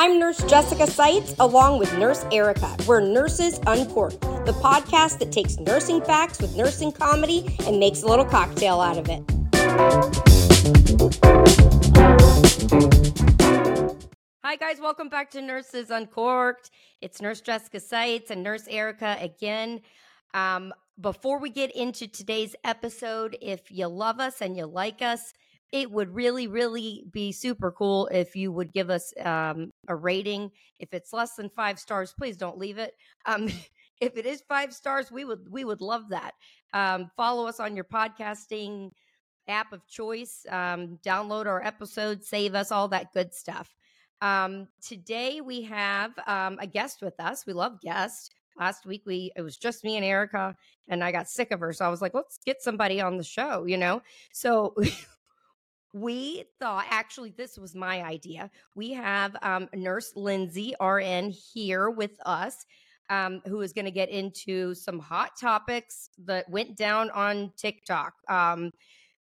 I'm Nurse Jessica Seitz, along with Nurse Erica. We're Nurses Uncorked, the podcast that takes nursing facts with nursing comedy and makes a little cocktail out of it. Hi, guys. Welcome back to Nurses Uncorked. It's Nurse Jessica Seitz and Nurse Erica again. Um, before we get into today's episode, if you love us and you like us, it would really, really be super cool if you would give us um, a rating. If it's less than five stars, please don't leave it. Um, if it is five stars, we would we would love that. Um, follow us on your podcasting app of choice. Um, download our episodes, save us, all that good stuff. Um, today we have um, a guest with us. We love guests. Last week we it was just me and Erica, and I got sick of her, so I was like, let's get somebody on the show, you know. So we thought actually this was my idea. We have um, Nurse Lindsey RN here with us. Um, who is going to get into some hot topics that went down on TikTok. Um,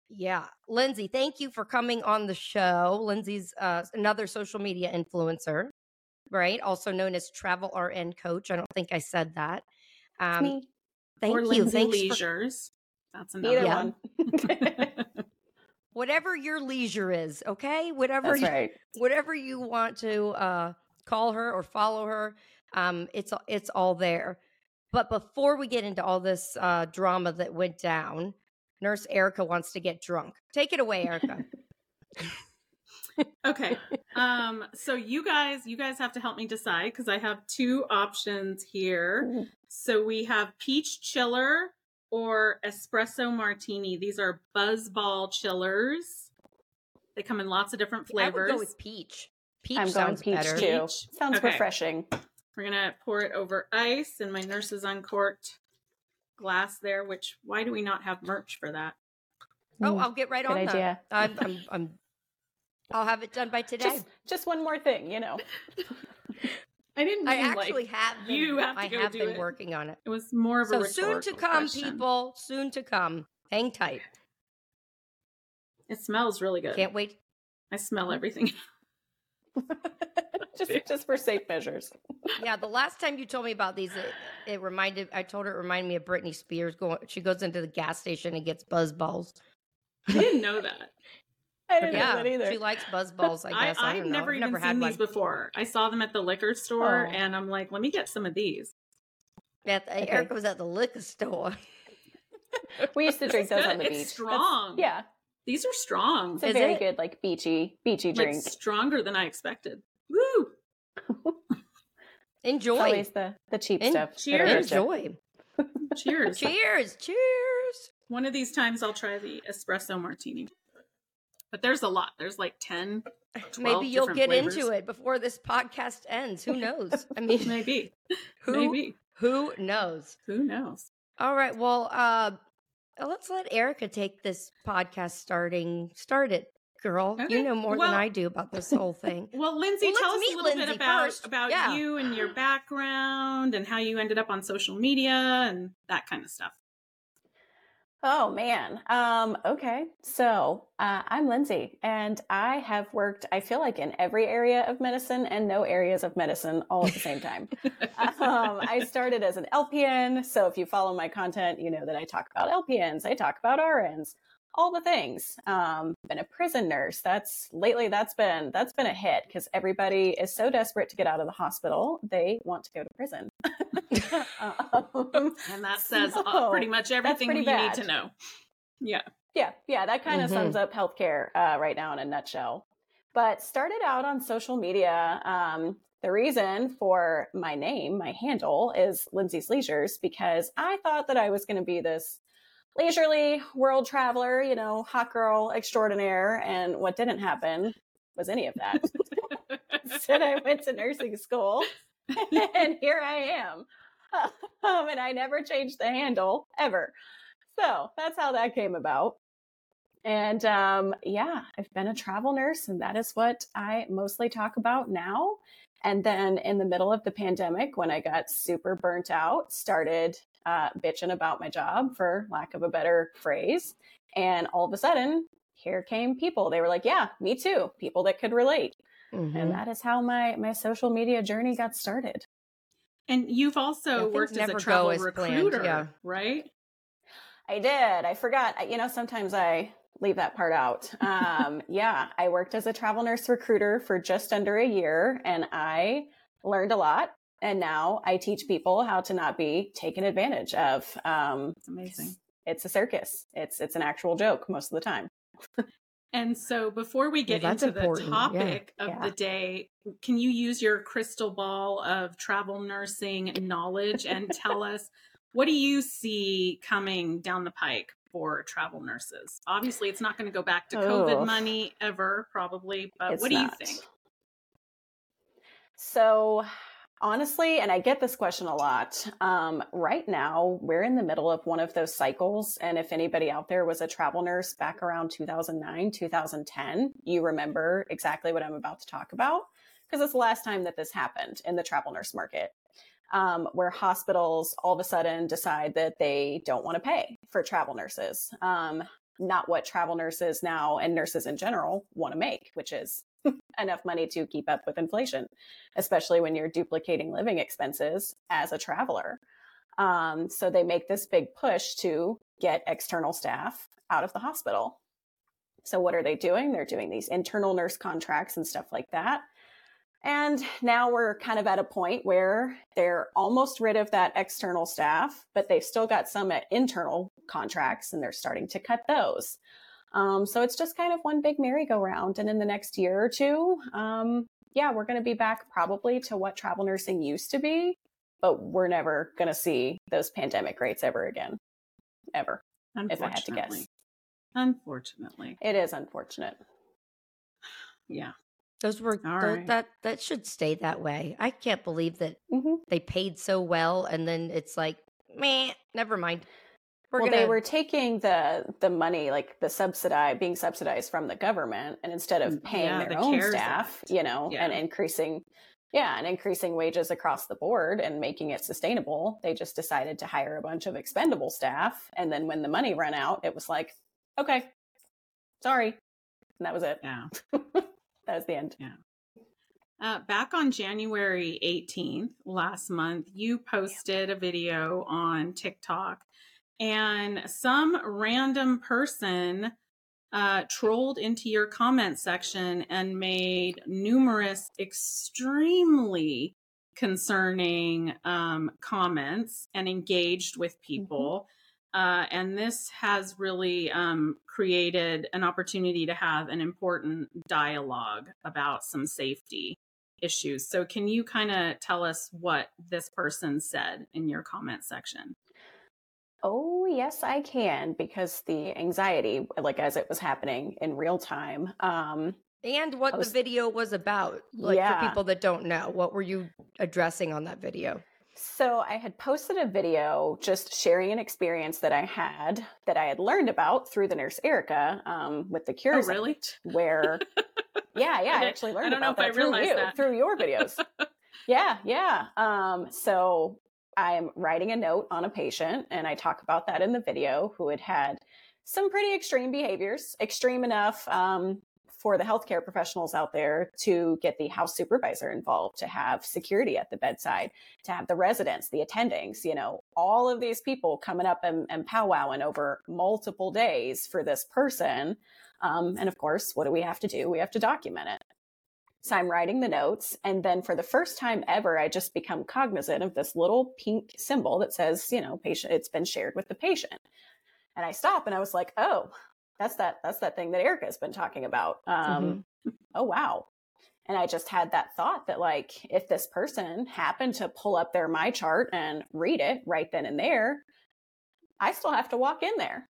yeah, Lindsey, thank you for coming on the show. Lindsey's uh, another social media influencer, right? Also known as Travel RN Coach. I don't think I said that. Um, me. Thank or you. Lindsey Thanks Leisures. For... That's another Either one. whatever your leisure is, okay? Whatever That's right. you, whatever you want to uh, call her or follow her, um, it's it's all there. But before we get into all this uh, drama that went down, Nurse Erica wants to get drunk. Take it away, Erica. okay. Um, so you guys, you guys have to help me decide because I have two options here. So we have peach chiller or espresso martini. These are buzzball chillers. They come in lots of different flavors. I would go with peach. Peach I'm going peach better. too. Peach. Sounds okay. refreshing. We're gonna pour it over ice and my Nurses Uncorked glass there. Which why do we not have merch for that? Oh, mm, I'll get right Good on idea. that. I'm, I'm, I'm, I'll have it done by today. Just, just one more thing, you know. I didn't. I actually like, have. Been, you have I have been it. working on it. It was more of a so a soon to come, question. people. Soon to come. Hang tight. It smells really good. Can't wait. I smell mm-hmm. everything. just just for safe measures. Yeah, the last time you told me about these, it, it reminded. I told her it reminded me of Britney Spears going. She goes into the gas station and gets buzz balls. I didn't know that. I didn't yeah, know that either. She likes buzz balls. I guess I, have never even never seen had these before. I saw them at the liquor store, oh. and I'm like, let me get some of these. At the, uh, okay. Erica was at the liquor store. we used to drink those good. on the it's beach. Strong, That's, yeah. These are strong. It's a Is very it? good, like beachy, beachy drink. Like stronger than I expected. Woo! Enjoy. Always the the cheap En- stuff. cheers. Enjoy. Cheers. cheers. Cheers. One of these times I'll try the espresso martini. But there's a lot. There's like 10. Maybe you'll get flavors. into it before this podcast ends. Who knows? I mean, Maybe. who Maybe. who knows? Who knows? All right. Well, uh, let's let Erica take this podcast starting started. Girl, Okay. you know more Well- than I do about this whole thing. Well, Lindsey, Well, tell let's a little Lindsey bit about first. about Yeah. you and your background and how you ended up on social media and that kind of stuff. Oh man. Um, okay. So uh, I'm Lindsey, and I have worked. I feel like in every area of medicine and no areas of medicine all at the same time. um, I started as an LPN, so if you follow my content, you know that I talk about LPNs, I talk about RNs, all the things. Um, been a prison nurse. That's lately that's been that's been a hit because everybody is so desperate to get out of the hospital, they want to go to prison. um, And that says uh, So, pretty much everything pretty you bad. need to know. Yeah. Yeah, yeah, that kind of Mhm. sums up healthcare uh, right now in a nutshell. But started out on social media. Um, the reason for my name, my handle, is Lindsey's Leisures because I thought that I was going to be this leisurely world traveler, you know, hot girl extraordinaire. And what didn't happen was any of that. I went to nursing school, and here I am. Um, and I never changed the handle ever. So that's how that came about. And um, yeah, I've been a travel nurse, and that is what I mostly talk about now. And then in the middle of the pandemic, when I got super burnt out, started uh, bitching about my job, for lack of a better phrase. And all of a sudden, here came people. They were like, "Yeah, me too." People that could relate. Mhm. And that is how my my social media journey got started. And you've also things worked as a travel as planned, recruiter, yeah. right? I did. I forgot. You know, sometimes I leave that part out. Um, yeah, I worked as a travel nurse recruiter for just under a year and I learned a lot. And now I teach people how to not be taken advantage of. Um, It's amazing. it's a circus. It's it's an actual joke most of the time. And so before we get that's into the important, yeah. topic of Yeah. the day, can you use your crystal ball of travel nursing knowledge and tell us what do you see coming down the pike for travel nurses? Obviously, it's not going to go back to COVID Oh. money ever, probably, but It's what do not. you think? So, honestly, and I get this question a lot. Um, right now, we're in the middle of one of those cycles. And if anybody out there was a travel nurse back around 2009, 2010, you remember exactly what I'm about to talk about because it's the last time that this happened in the travel nurse market. Um, where hospitals all of a sudden decide that they don't want to pay for travel nurses. Um, not what travel nurses now and nurses in general want to make, which is enough money to keep up with inflation, especially when you're duplicating living expenses as a traveler. Um, so they make this big push to get external staff out of the hospital. So what are they doing? They're doing these internal nurse contracts and stuff like that. And now we're kind of at a point where they're almost rid of that external staff, but they've still got some internal contracts and they're starting to cut those. Um, so it's just kind of one big merry-go-round. And in the next year or two, um, yeah, we're going to be back probably to what travel nursing used to be, but we're never going to see those pandemic rates ever again. Ever. If I had to guess. Unfortunately. Unfortunately. It is unfortunate. Yeah. Those were All tho- right. that that should stay that way. I can't believe that hmm they paid so well and then it's like, meh, never mind. We're well, gonna they were taking the the money, like the subsidized, being subsidized from the government, and instead of Mm, paying yeah, their the own staff, you know, and increasing, yeah, and increasing wages across the board and making it sustainable, they just decided to hire a bunch of expendable staff, and then when the money ran out, it was like, okay, sorry, and that was it. Yeah. That was the end. Uh, back on January 18th last month, you posted a video on TikTok, and some random person uh, trolled into your comment section and made numerous extremely concerning um, comments and engaged with people. Uh, and this has really um, created an opportunity to have an important dialogue about some safety issues. So, can you kind of tell us what this person said in your comment section? Oh, yes, I can because the anxiety, like as it was happening in real time, um, and what was- the video was about. Like Yeah. for people that don't know, what were you addressing on that video? So I had posted a video just sharing an experience that I had that I had learned about through the nurse Erica um, with the Cures Oh, really? Where yeah, yeah, I, actually I learned don't know about if I that through realized you, that. through your videos. yeah, yeah. Um, so I'm writing a note on a patient, and I talk about that in the video who had had some pretty extreme behaviors, extreme enough um, for the healthcare professionals out there to get the house supervisor involved, to have security at the bedside, to have the residents, the attendings, you know, all of these people coming up and, and powwowing over multiple days for this person. Um, and of course, what do we have to do? We have to document it. So I'm writing the notes. And then for the first time ever, I just become cognizant of this little pink symbol that says, you know, patient, it's been shared with the patient. And I stop and I was like, oh, that's that, that's that thing that Erica's been talking about. Um, Oh, wow. And I just had that thought that like, if this person happened to pull up their MyChart and read it right then and there, I still have to walk in there.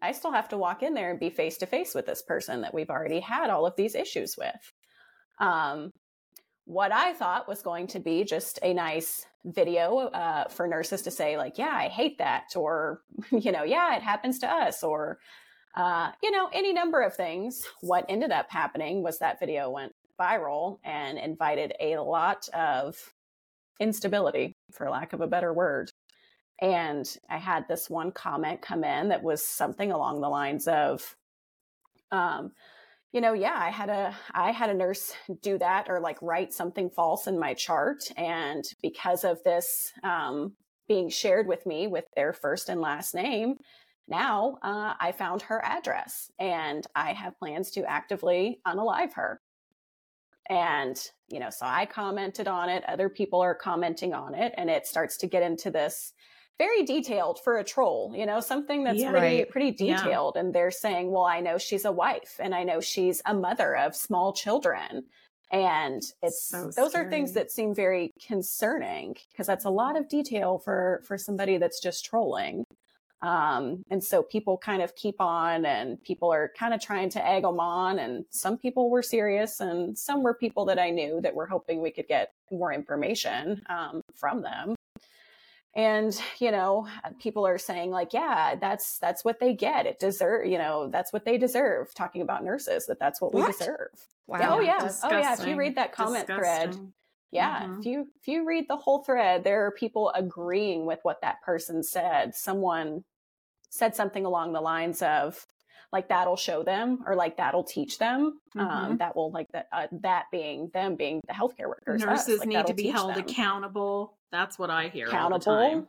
I still have to walk in there and be face to face with this person that we've already had all of these issues with. Um, what I thought was going to be just a nice video uh, for nurses to say, like, yeah, I hate that, or, you know, yeah, it happens to us, or, uh, you know, any number of things. What ended up happening was that video went viral and invited a lot of instability, for lack of a better word. And I had this one comment come in that was something along the lines of, um, you know, yeah, I had a I had a nurse do that or like write something false in my chart, and because of this um, being shared with me with their first and last name, now uh, I found her address, and I have plans to actively unalive her. And you know, so I commented on it. Other people are commenting on it, and it starts to get into this very detailed for a troll, you know, something that's Yeah. pretty Right. pretty Yeah. detailed. And they're saying, well, I know she's a wife and I know she's a mother of small children. And it's So those are things that seem very concerning because that's a lot of detail for for somebody that's just trolling. Um, and so people kind of keep on and people are kind of trying to egg them on. And some people were serious and some were people that I knew that were hoping we could get more information um, from them and you know people are saying like yeah that's that's what they get it deserve you know that's what they deserve talking about nurses that that's what, we deserve Wow. Oh, yeah. Oh, yeah, if you read that comment thread, Disgusting. yeah Mhm. if you if you read the whole thread there are people agreeing with what that person said someone said something along the lines of like that'll show them or like that'll teach them um, Mhm. that will like that uh, that being them being the healthcare workers us, Nurses like, need to be held them. accountable. That's what I hear all the accountable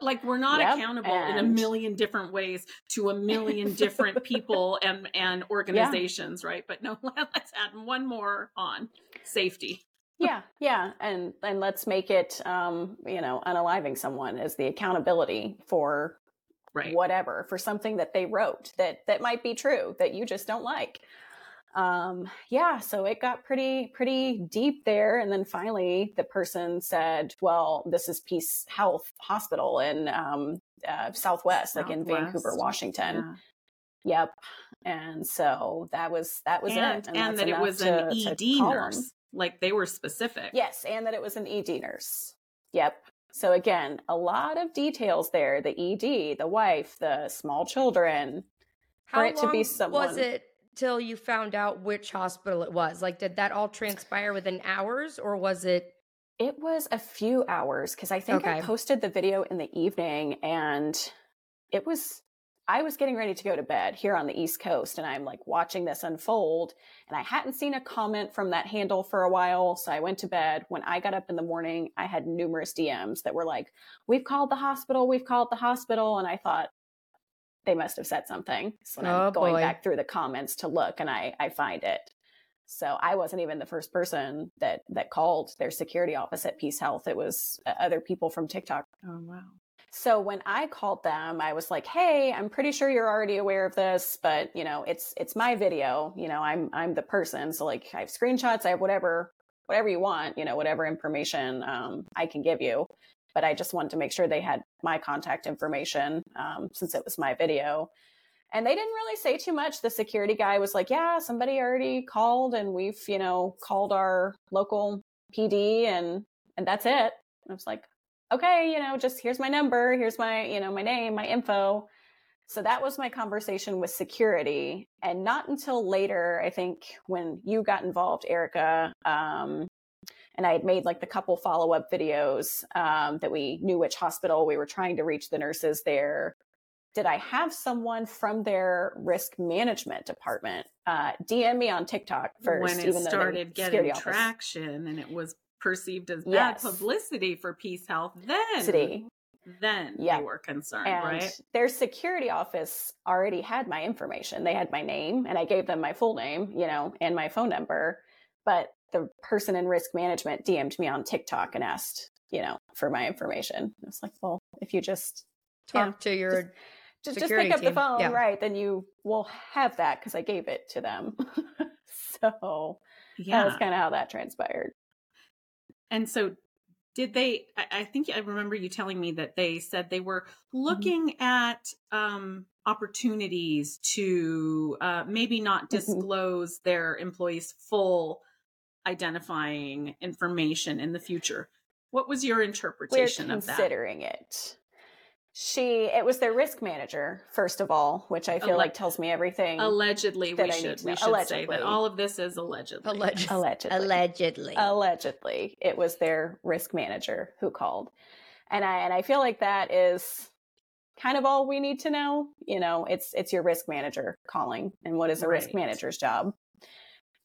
Like we're not Yep, accountable in a million different ways to a million different people and and organizations, right? But no, let's add one more on safety. yeah yeah and and let's make it um you know unaliving someone as the accountability for Right. whatever for something that they wrote that that might be true that you just don't like um yeah so it got pretty pretty deep there and then finally the person said well this is peace health hospital in um uh, southwest like in vancouver washington Yeah. yep and so that was that was and, it and, that's that it was to- an ED nurse. Like they were specific. Yes, and that it was an ED nurse. Yep. So again, a lot of details there. The ED, the wife, the small children. How for it to be someone- was it till you found out which hospital it was? Like, did that all transpire within hours, or was it? It was a few hours because I think I posted the video in the evening and it was I was getting ready to go to bed here on the East Coast and I'm like watching this unfold and I hadn't seen a comment from that handle for a while. So I went to bed. When I got up in the morning, I had numerous DMs that were like, We've called the hospital, we've called the hospital. And I thought they must have said something. So when Oh, I'm going boy. back through the comments to look and I, I find it. So I wasn't even the first person that that called their security office at Peace Health. It was uh, other people from TikTok. Oh wow. So when I called them, I was like, "Hey, I'm pretty sure you're already aware of this, but you know, it's it's my video. You know, I'm I'm the person. So like, I have screenshots. I have whatever whatever you want. You know, whatever information um, I can give you. But I just wanted to make sure they had my contact information um, since it was my video. And they didn't really say too much. The security guy was like, "Yeah, somebody already called, and we've you know called our local PD, and and that's it." And I was like, "Okay, you know, just here's my number, here's my you know my name, my info." So that was my conversation with security, and not until later, I think, when you got involved, Erica, um, and I had made like the couple follow up videos um, that we knew which hospital we were trying to reach the nurses there did I have someone from their risk management department uh, DM me on TikTok first? when it started getting traction and it was perceived as Yes. bad publicity for Peace Health, then City. then Yeah. you were concerned, And right? their security office already had my information. They had my name, and I gave them my full name, you know, and my phone number. But the person in risk management DM'd me on TikTok and asked, you know, for my information. I was like, well, if you just Talk Yeah, to your just, just Security pick up the phone, yeah. right? Then you will have that because I gave it to them. so that was kind of how that transpired. And so, did they? I, I think I remember you telling me that they said they were looking at um, opportunities to uh, maybe not Mhm. disclose their employees' full identifying information in the future. What was your We're interpretation of that? considering it. She, it was their risk manager, first of all, which I feel Alle- like tells me everything. Allegedly, that we I need should to we know. should say that all of this is allegedly. alleged, allegedly. allegedly. allegedly it was their risk manager who called and i and i feel like that is kind of all we need to know. You know, it's it's your risk manager calling, and what is a risk manager's job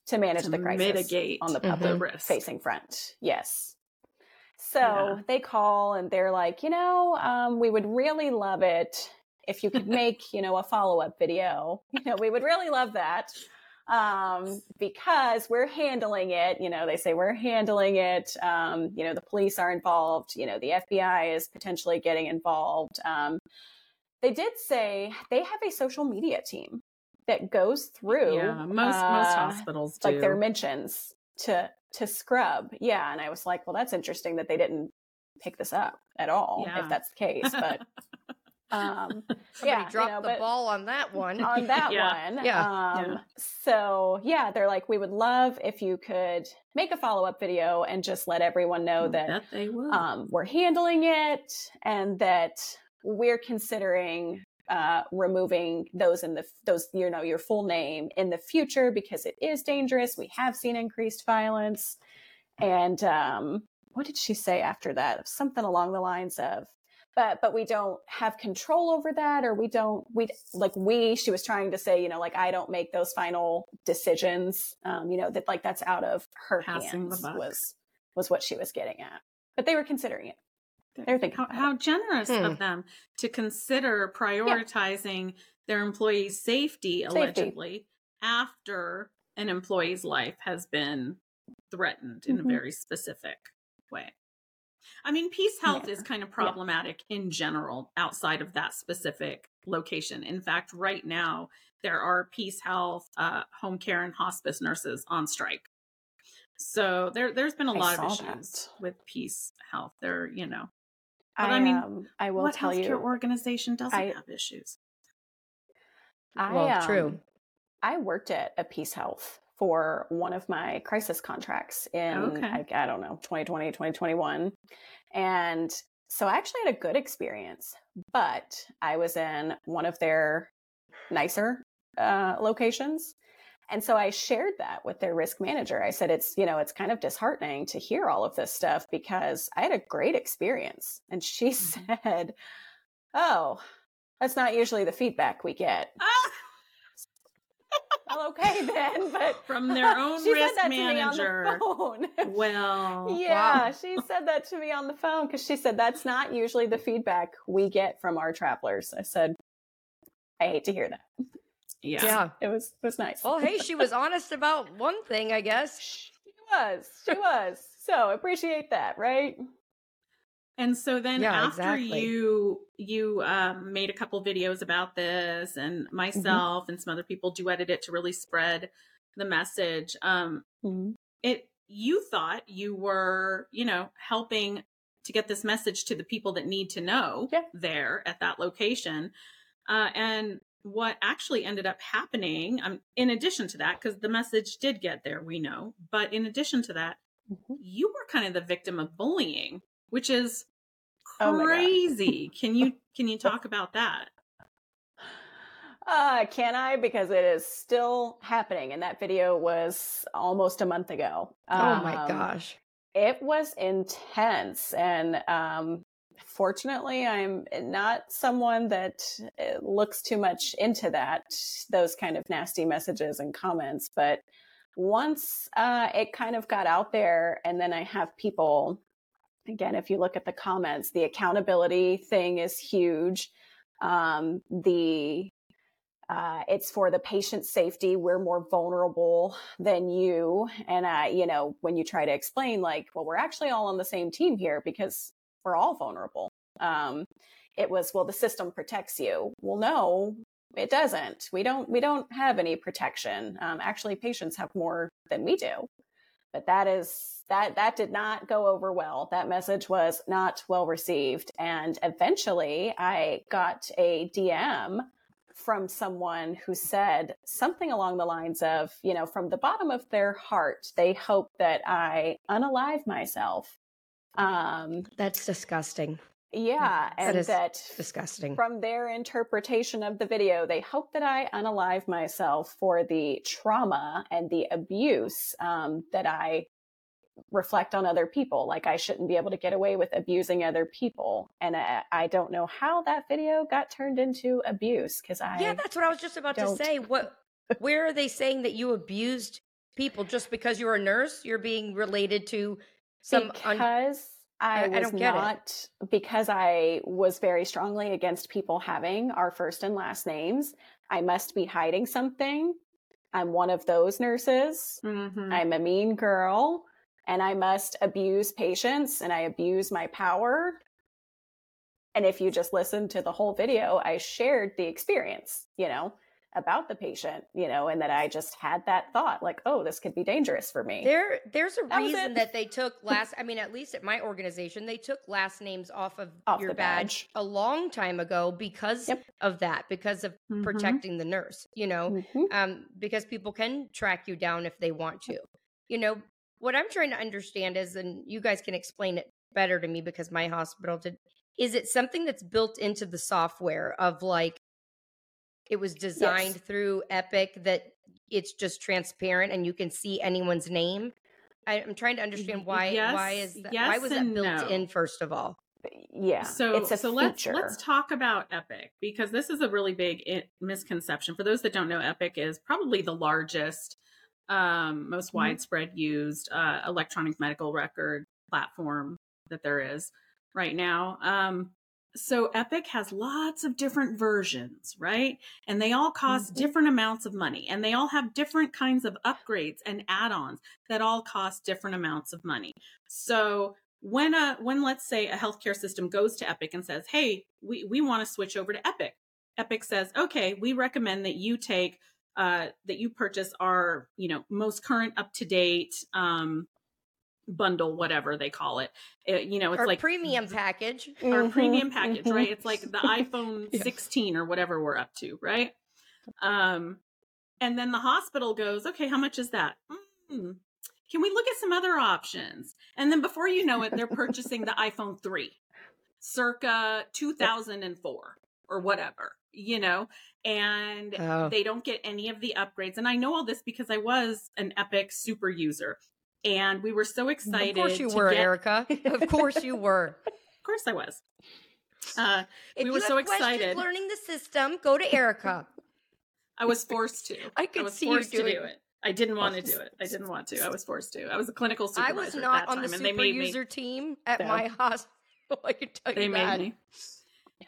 to manage To the crisis mitigate on the public risk. facing front. Yes. So Yeah. they call and they're like, you know, um, we would really love it if you could make, you know, a follow up video. You know, we would really love that um, because we're handling it. You know, they say we're handling it. Um, you know, the police are involved. You know, the FBI is potentially getting involved. Um, they did say they have a social media team that goes through Yeah, most most uh, hospitals do. like their mentions to to scrub. Yeah, and I was like, well, that's interesting that they didn't pick this up at all Yeah. if that's the case. But um, Somebody yeah, you dropped know, the ball on that one. on that Yeah. one. Yeah. Um, Yeah. So yeah, they're like, we would love if you could make a follow up video and just let everyone know that Bet they will. um, we're handling it and that we're considering uh, removing those in the those you know your full name in the future because it is dangerous. We have seen increased violence, and um, what did she say after that? Something along the lines of. But, but we don't have control over that or we don't we like we she was trying to say you know like i don't make those final decisions um you know that like that's out of her Passing hands was was what she was getting at but they were considering it they're thinking how, how generous Hmm. of them to consider prioritizing their employees' safety, allegedly, after an employee's life has been threatened in Mhm. a very specific way. I mean, Peace Health Yeah. is kind of problematic in general outside of that specific location. In fact, right now, there are Peace Health, uh, home care, and hospice nurses on strike. So there, there's been a I lot of issues that. with Peace Health. They're, you know, But I mean, um, I will what tell healthcare you, organization doesn't I- have issues? I, well, true. um, I worked at a Peace Health for one of my crisis contracts in, Okay. I, I don't know, 2020, 2021. And so I actually had a good experience, but I was in one of their nicer uh, locations. And so I shared that with their risk manager. I said, it's, you know, it's kind of disheartening to hear all of this stuff because I had a great experience. And she Mhm. said, oh, that's not usually the feedback we get. Ah! Well, okay then, but From their own she risk said that manager. to me on the phone. Well, yeah, she said that to me on the phone because she said that's not usually the feedback we get from our travelers. I said, I hate to hear that. Yeah. Yeah. It was it was nice. Well, hey, she was honest about one thing, I guess. she was, she was. So appreciate that, right? And so then Yeah, after exactly. you you um, made a couple videos about this, and myself and some other people duetted it to really spread the message. Um, it you thought you were you know helping to get this message to the people that need to know Yeah. there at that location uh, and what actually ended up happening um, in addition to that because the message did get there we know but in addition to that Mhm. you were kind of the victim of bullying which is Oh crazy can you can you talk about that Uh, can I? Because it is still happening, and that video was almost a month ago. oh my Um, gosh. it was intense and um fortunately i'm not someone that uh, looks too much into that those kind of nasty messages and comments but once uh it kind of got out there and then i have people again if you look at the comments the accountability thing is huge um the uh, it's for the patient's safety. We're more vulnerable than you. And, uh, you know, when you try to explain, like, well, we're actually all on the same team here because we're all vulnerable. Um, it was, well, the system protects you. Well, no, it doesn't. We don't, we don't have any protection. Um, actually, patients have more than we do. But that is, that, that did not go over well. That message was not well received. And eventually I got a DM from someone who said something along the lines of, you know, from the bottom of their heart, they hope that I unalive myself. Um, That's disgusting. yeah, That and is that Disgusting. from their interpretation of the video, they hope that I unalive myself for the trauma and the abuse um, that I reflect on other people. Like I shouldn't be able to get away with abusing other people. And I, I don't know how that video got turned into abuse because I Yeah, that's what I was just about to don't- say. What where are they saying that you abused people just because you're a nurse? You're being related to some un- because I, I- I was don't get it. because I was very strongly against people having our first and last names. I must be hiding something. I'm one of those nurses. Mhm. I'm a mean girl and I must abuse patients and I abuse my power. And if you just listen to the whole video, I shared the experience, you know, about the patient, you know, and that I just had that thought like, oh, this could be dangerous for me. There, there's a That reason that they took last. I mean, at least at my organization, they took last names off of Off your badge. badge. a long time ago because Yep. of that, because of Mhm. protecting the nurse. You know, Mhm. um, because people can track you down if they want to. You know, what I'm trying to understand is, and you guys can explain it better to me because my hospital did. Is it something that's built into the software of like it was designed Yes. through Epic that it's just transparent and you can see anyone's name? I, I'm trying to understand why. why is that, why yes was that and built no. in first of all? Yeah. So it's a so let's let's talk about Epic because this is a really big i- misconception. For those that don't know, Epic is probably the largest, um, most Mhm. widespread used uh, electronic medical record platform that there is right now. Um, so Epic has lots of different versions, right? And they all cost Mhm. different amounts of money, and they all have different kinds of upgrades and add-ons that all cost different amounts of money. So when a when let's say a healthcare system goes to Epic and says, "Hey, we we want to switch over to Epic," Epic says, "Okay, we recommend that you take uh, that you purchase our you know most current up to date um, bundle, whatever they call it. It- you know, it's Our like premium package. our Mhm, premium package, mhm. right? It's like the iPhone Yeah. 16 or whatever we're up to, right? Um, and then the hospital goes, okay, how much is that? Mm, can we look at some other options? And then before you know it, they're purchasing the iPhone 3, circa 2004 or whatever, you know, and Oh. they don't get any of the upgrades. And I know all this because I was an Epic super user. And we were so excited. Of course you to were, get- Erica. Of course you were. Of course I was. Uh, If We you were have so questions excited. learning the system, go to Erica. I was forced to. I could was see you forced to doing do it. I didn't want to do it. I didn't want to. I was forced to. I was a clinical I supervisor. was at not that on the time, and super made me. user team at No. my hospital. I can tell They you made that. me.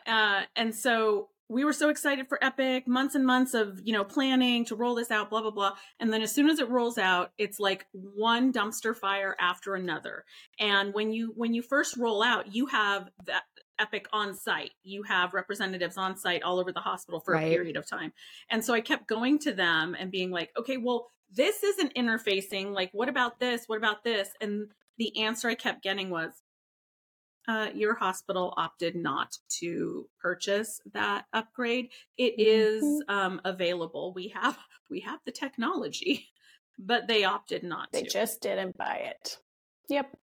Uh, and so we were so excited for Epic, months and months of you know planning to roll this out, blah blah blah. And then as soon as it rolls out, it's like one dumpster fire after another. And when you when you first roll out, you have that Epic on site. You have representatives on site all over the hospital for Right. a period of time. And so I kept going to them and being like, okay, well, this isn't interfacing. Like, what about this? What about this? And the answer I kept getting was, uh, your hospital opted not to purchase that upgrade. It is um, available. We have we have the technology, but they opted not They to. just didn't buy it. Yep.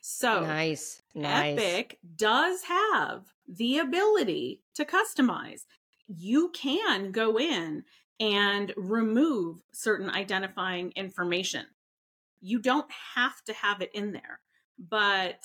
so nice, nice. Epic does have the ability to customize. You can go in and remove certain identifying information. You don't have to have it in there, but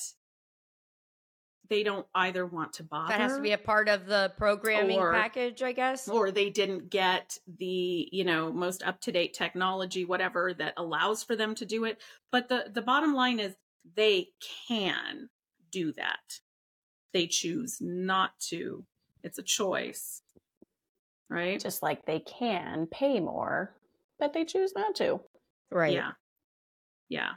they don't either want to bother That has to be a part of the programming Or- package, I guess. or they didn't get the you know most up to date technology whatever that allows for them to do it. But the the bottom line is they can do that. They choose not to. It's a choice. Right? Just like they can pay more, but they choose not to. right. yeah. Yeah.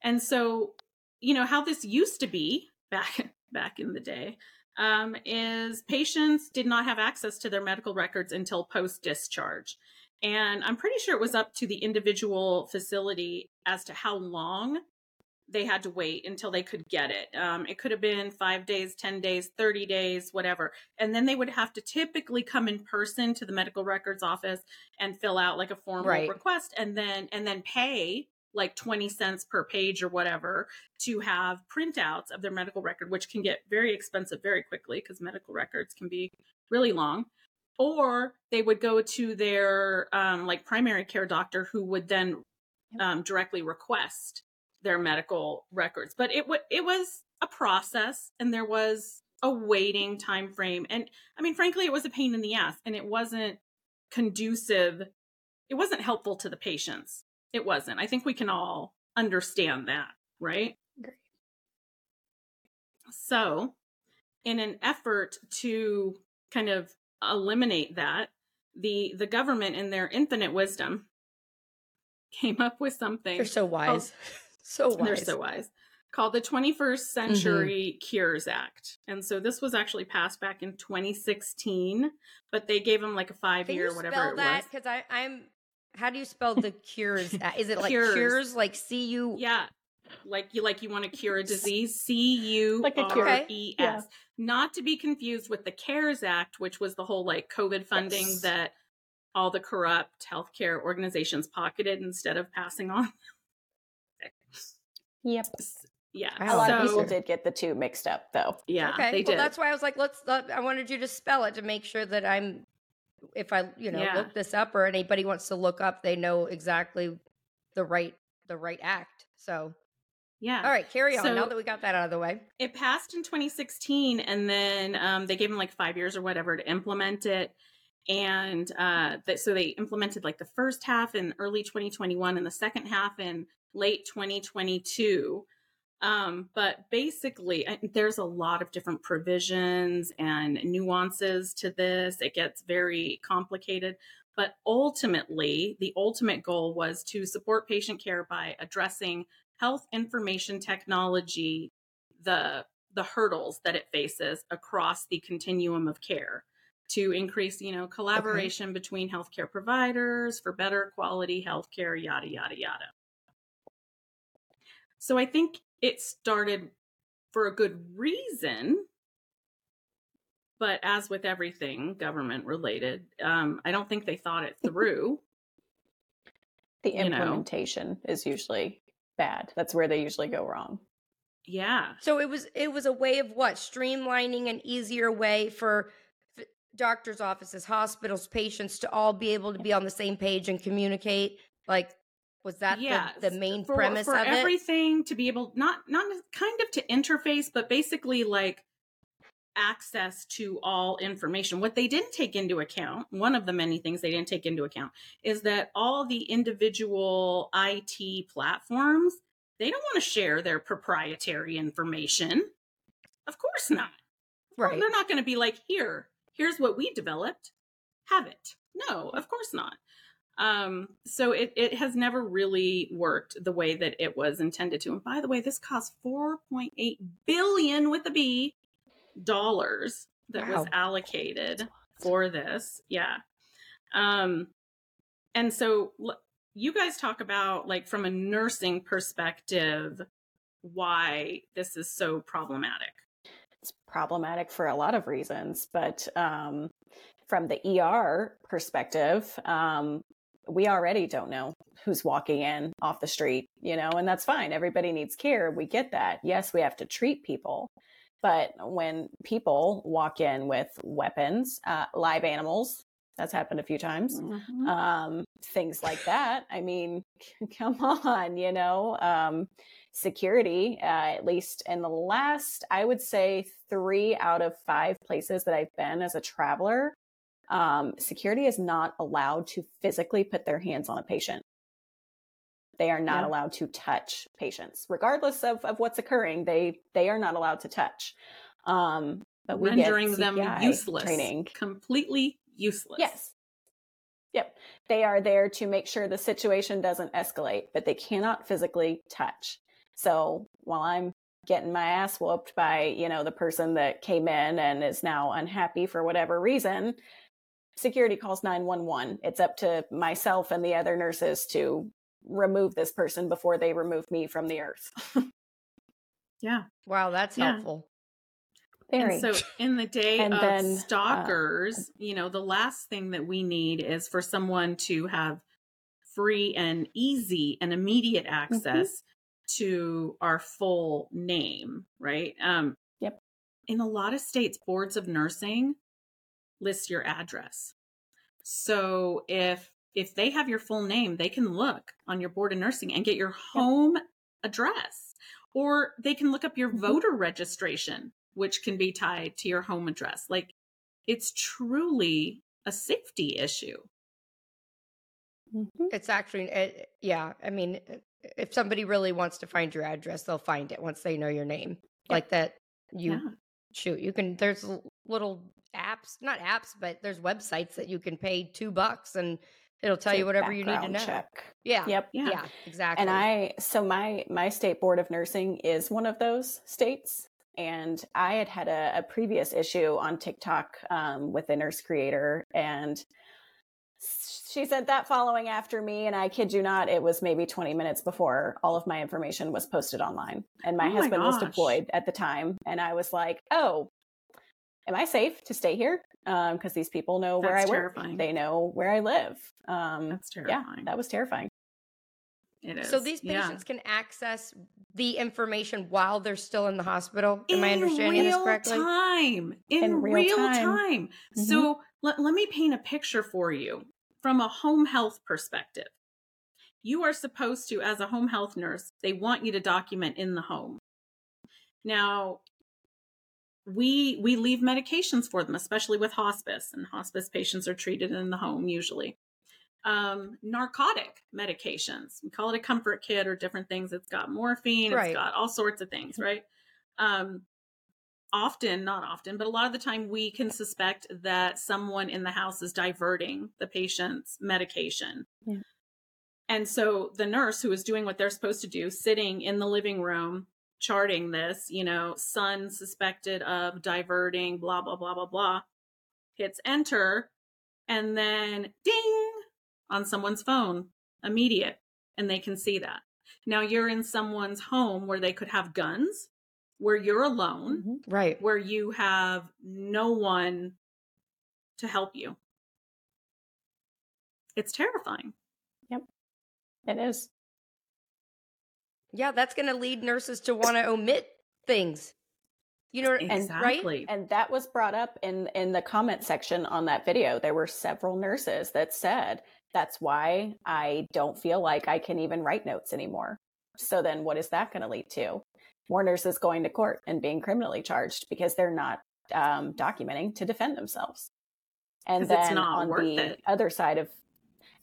And so you know how this used to be back back in the day um, is patients did not have access to their medical records until post discharge and i'm pretty sure it was up to the individual facility as to how long they had to wait until they could get it. Um, it could have been five days ten days 30 days whatever. And then they would have to typically come in person to the medical records office and fill out like a formal Right. request and then and then pay like 20 cents per page or whatever to have printouts of their medical record which can get very expensive very quickly because medical records can be really long or they would go to their um, like primary care doctor who would then um, directly request their medical records. But it w- it was a process, and there was a waiting time frame, and I mean, frankly, it was a pain in the ass, and it wasn't conducive. It wasn't helpful to the patients. It wasn't. I think we can all understand that, right? Great. So, in an effort to kind of eliminate that, the the government in their infinite wisdom came up with something. They're so wise. so wise. They're so wise. Called the 21st Century mm-hmm. Cures Act. And so this was actually passed back in 2016, but they gave them like a five Can year, whatever it that? Because I'm. How do you spell the cures? Is it like cures, cures like C U? Yeah, like you like you want to cure a disease. C U R E S. Not to be confused with the CARES Act, which was the whole like COVID funding yes. that all the corrupt healthcare organizations pocketed instead of passing on. yep. Yeah. A lot so, of people did get the two mixed up though. Yeah. Okay. They well, did. that's why I was like, let's, let, I wanted you to spell it to make sure that I'm, if I, you know, yeah. look this up or anybody wants to look up, they know exactly the right, the right act. So yeah. All right, carry on. So now that we got that out of the way, it passed in 2016, and then um, they gave them like five years or whatever to implement it. And uh, that, so they implemented like the first half in early 2021 and the second half in late 2022. Um, but basically, there's a lot of different provisions and nuances to this. It gets very complicated. But ultimately, the ultimate goal was to support patient care by addressing health information technology the the hurdles that it faces across the continuum of care to increase you know collaboration okay. between healthcare providers for better quality healthcare yada yada yada so i think it started for a good reason but as with everything government related um, i don't think they thought it through the implementation you know. is usually bad. That's where they usually go wrong. Yeah. So it was it was a way of what streamlining an easier way for f- doctors' offices, hospitals, patients to all be able to be on the same page and communicate. Like, was that yeah, the, the main for, premise for of everything to be able not not kind of to interface, but basically like access to all information. What they didn't take into account, one of the many things they didn't take into account, is that all the individual IT platforms, they don't want to share their proprietary information. Of course not. Right. They're not going to be like, here, here's what we developed, have it. No, of course not. Um, so it, it has never really worked the way that it was intended to. And by the way, this cost 4.8 billion with a B dollars that wow. was allocated for this. Yeah. Um, and so you guys talk about like from a nursing perspective why this is so problematic. It's problematic for a lot of reasons, but um, from the ER perspective, um, we already don't know who's walking in off the street, you know, and that's fine. Everybody needs care. We get that. Yes, we have to treat people, but when people walk in with weapons, uh, live animals, that's happened a few times, mm-hmm. um, things like that. I mean, come on, you know, um, security, uh, at least in the last, I would say three out of five places that I've been as a traveler, um, security is not allowed to physically put their hands on a patient. They are not yeah. allowed to touch patients, regardless of, of what's occurring. They they are not allowed to touch. Um, but we rendering them useless, training completely useless. Yes. Yep. They are there to make sure the situation doesn't escalate, but they cannot physically touch. So while I'm getting my ass whooped by, you know, the person that came in and is now unhappy for whatever reason, security calls 911. It's up to myself and the other nurses to remove this person before they remove me from the earth. yeah. Wow, that's yeah. helpful. Very. And so in the day and of then, uh, stalkers, uh, you know, the last thing that we need is for someone to have free and easy and immediate mm-hmm. access mm-hmm. to our full name, right? Um yep. In a lot of states, boards of nursing list your address. So if if they have your full name, they can look on your board of nursing and get your home address. Or they can look up your Mhm. voter registration, which can be tied to your home address. Like it's truly a safety issue. Mhm. It's actually, it, yeah. I mean, if somebody really wants to find your address, they'll find it once they know your name. Like that, you Yeah. shoot. You can. There's little apps, not apps, but there's websites that you can pay two bucks and it'll tell you whatever you need to know. Check. Yeah. Yep. Yeah. Yeah. Exactly. And I, so my my state board of nursing is one of those states, and I had had a, a previous issue on TikTok um, with a nurse creator, and she sent that following after me, and I kid you not, it was maybe 20 minutes before all of my information was posted online, and my Oh my husband was deployed at the time, and I was like, oh. Am I safe to stay here? Because these people know where That's I work. They know where I live. Um, That's yeah, that was terrifying. It is. so these Yeah. patients can access the information while they're still in the hospital. Am I understanding this correctly? In real correctly? Time. In, In real real, time. time. Mhm. So let, let me paint a picture for you from a home health perspective. You are supposed to, as a home health nurse, they want you to document in the home. Now, we we leave medications for them, especially with hospice, and hospice patients are treated in the home usually. Um, narcotic medications, we call it a comfort kit or different things. It's got morphine, Right. it's got all sorts of things, right? Um, often, not often, but a lot of the time, we can suspect that someone in the house is diverting the patient's medication. Yeah. And so the nurse who is doing what they're supposed to do, sitting in the living room, charting this, you know, son suspected of diverting, blah, blah, blah, blah, blah, hits enter, and then ding on someone's phone, immediate, and they can see that. Now you're in someone's home where they could have guns, where you're alone, Mhm. Right. where you have no one to help you. It's terrifying. Yep. It is. Yeah, that's going to lead nurses to want to omit things. You know, And- Exactly. And that was brought up in in the comment section on that video. There were several nurses that said that's why I don't feel like I can even write notes anymore. So then what is that going to lead to? More nurses going to court and being criminally charged because they're not um, documenting to defend themselves. And 'Cause it's then not on worth the it. other side of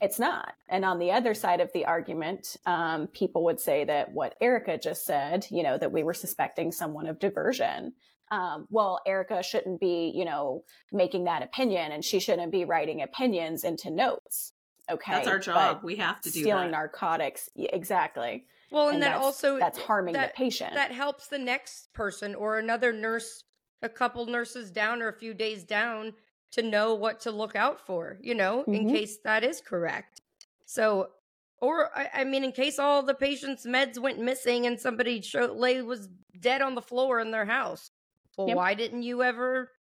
it's not. And on the other side of the argument, um, people would say that what Erica just said, you know, that we were suspecting someone of diversion. Um, well, Erica shouldn't be, you know, making that opinion and she shouldn't be writing opinions into notes. Okay. That's our but job. We have to do stealing that. narcotics. Exactly. well, and, And that that's- also That's harming that- the patient. that helps the next person or another nurse, a couple nurses down or a few days down to know what to look out for, you know, in Mhm. case that is correct. So, or I, I mean, in case all the patient's meds went missing and somebody showed, lay was dead on the floor in their house. Well, Yep. why didn't you ever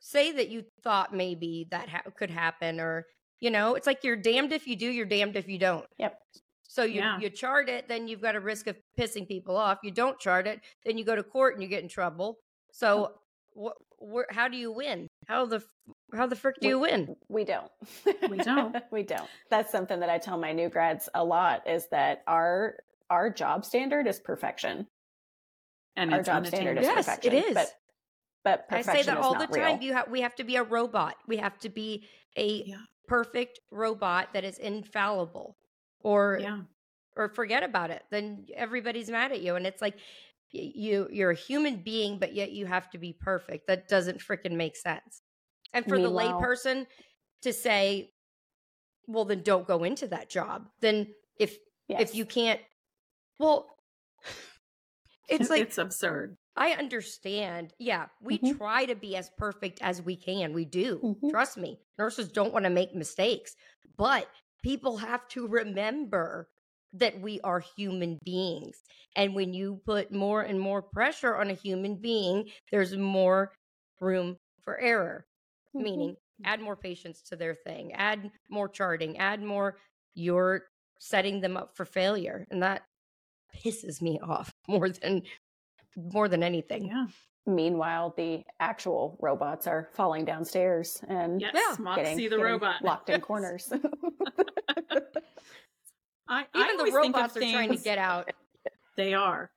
say that you thought maybe that ha- could happen? Or, you know, it's like you're damned if you do, you're damned if you don't. Yep. So you Yeah. you chart it, then you've got a risk of pissing people off. You don't chart it, then you go to court and you get in trouble. So what? Wh- how do you win? How the f- how the frick do you win? We don't. We don't. we don't. That's something that I tell my new grads a lot is that our our job standard is perfection. and our it's job standard is Yes, perfection. it is. But but I say that is all the time. real. You have we have to be a robot. We have to be a Yeah. perfect robot that is infallible, or Yeah. or forget about it. Then everybody's mad at you, and it's like you you're a human being, but yet you have to be perfect. That doesn't freaking make sense. And for the layperson to say, "Well, then don't go into that job." Then if Yes. if you can't, well, it's like it's absurd. I understand. Yeah, we Mhm. try to be as perfect as we can. We do. Mhm. Trust me. Nurses don't want to make mistakes, but people have to remember that we are human beings. And when you put more and more pressure on a human being, there's more room for error, Mhm. meaning add more patients to their thing, add more charting, add more, you're setting them up for failure. And that pisses me off more than more than anything. Yeah. Meanwhile, the actual robots are falling downstairs and Yes. Yeah. Moxie getting, the getting robot. locked in Yes. corners. I, I Even the always think of robots are trying to things- get out. They are.